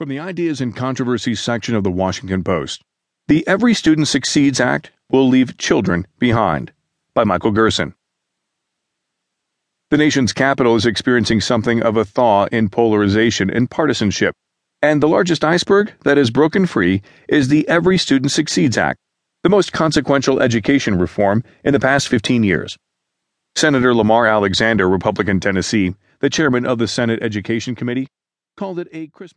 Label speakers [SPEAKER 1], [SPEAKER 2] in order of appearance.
[SPEAKER 1] From the Ideas and Controversies section of the Washington Post The Every Student Succeeds Act Will Leave Children Behind by Michael Gerson. The nation's capital is experiencing something of a thaw in polarization and partisanship, and the largest iceberg that is broken free is the Every Student Succeeds Act, the most consequential education reform in the past 15 years. Senator Lamar Alexander, Republican Tennessee, the chairman of the Senate Education Committee, called it a Christmas.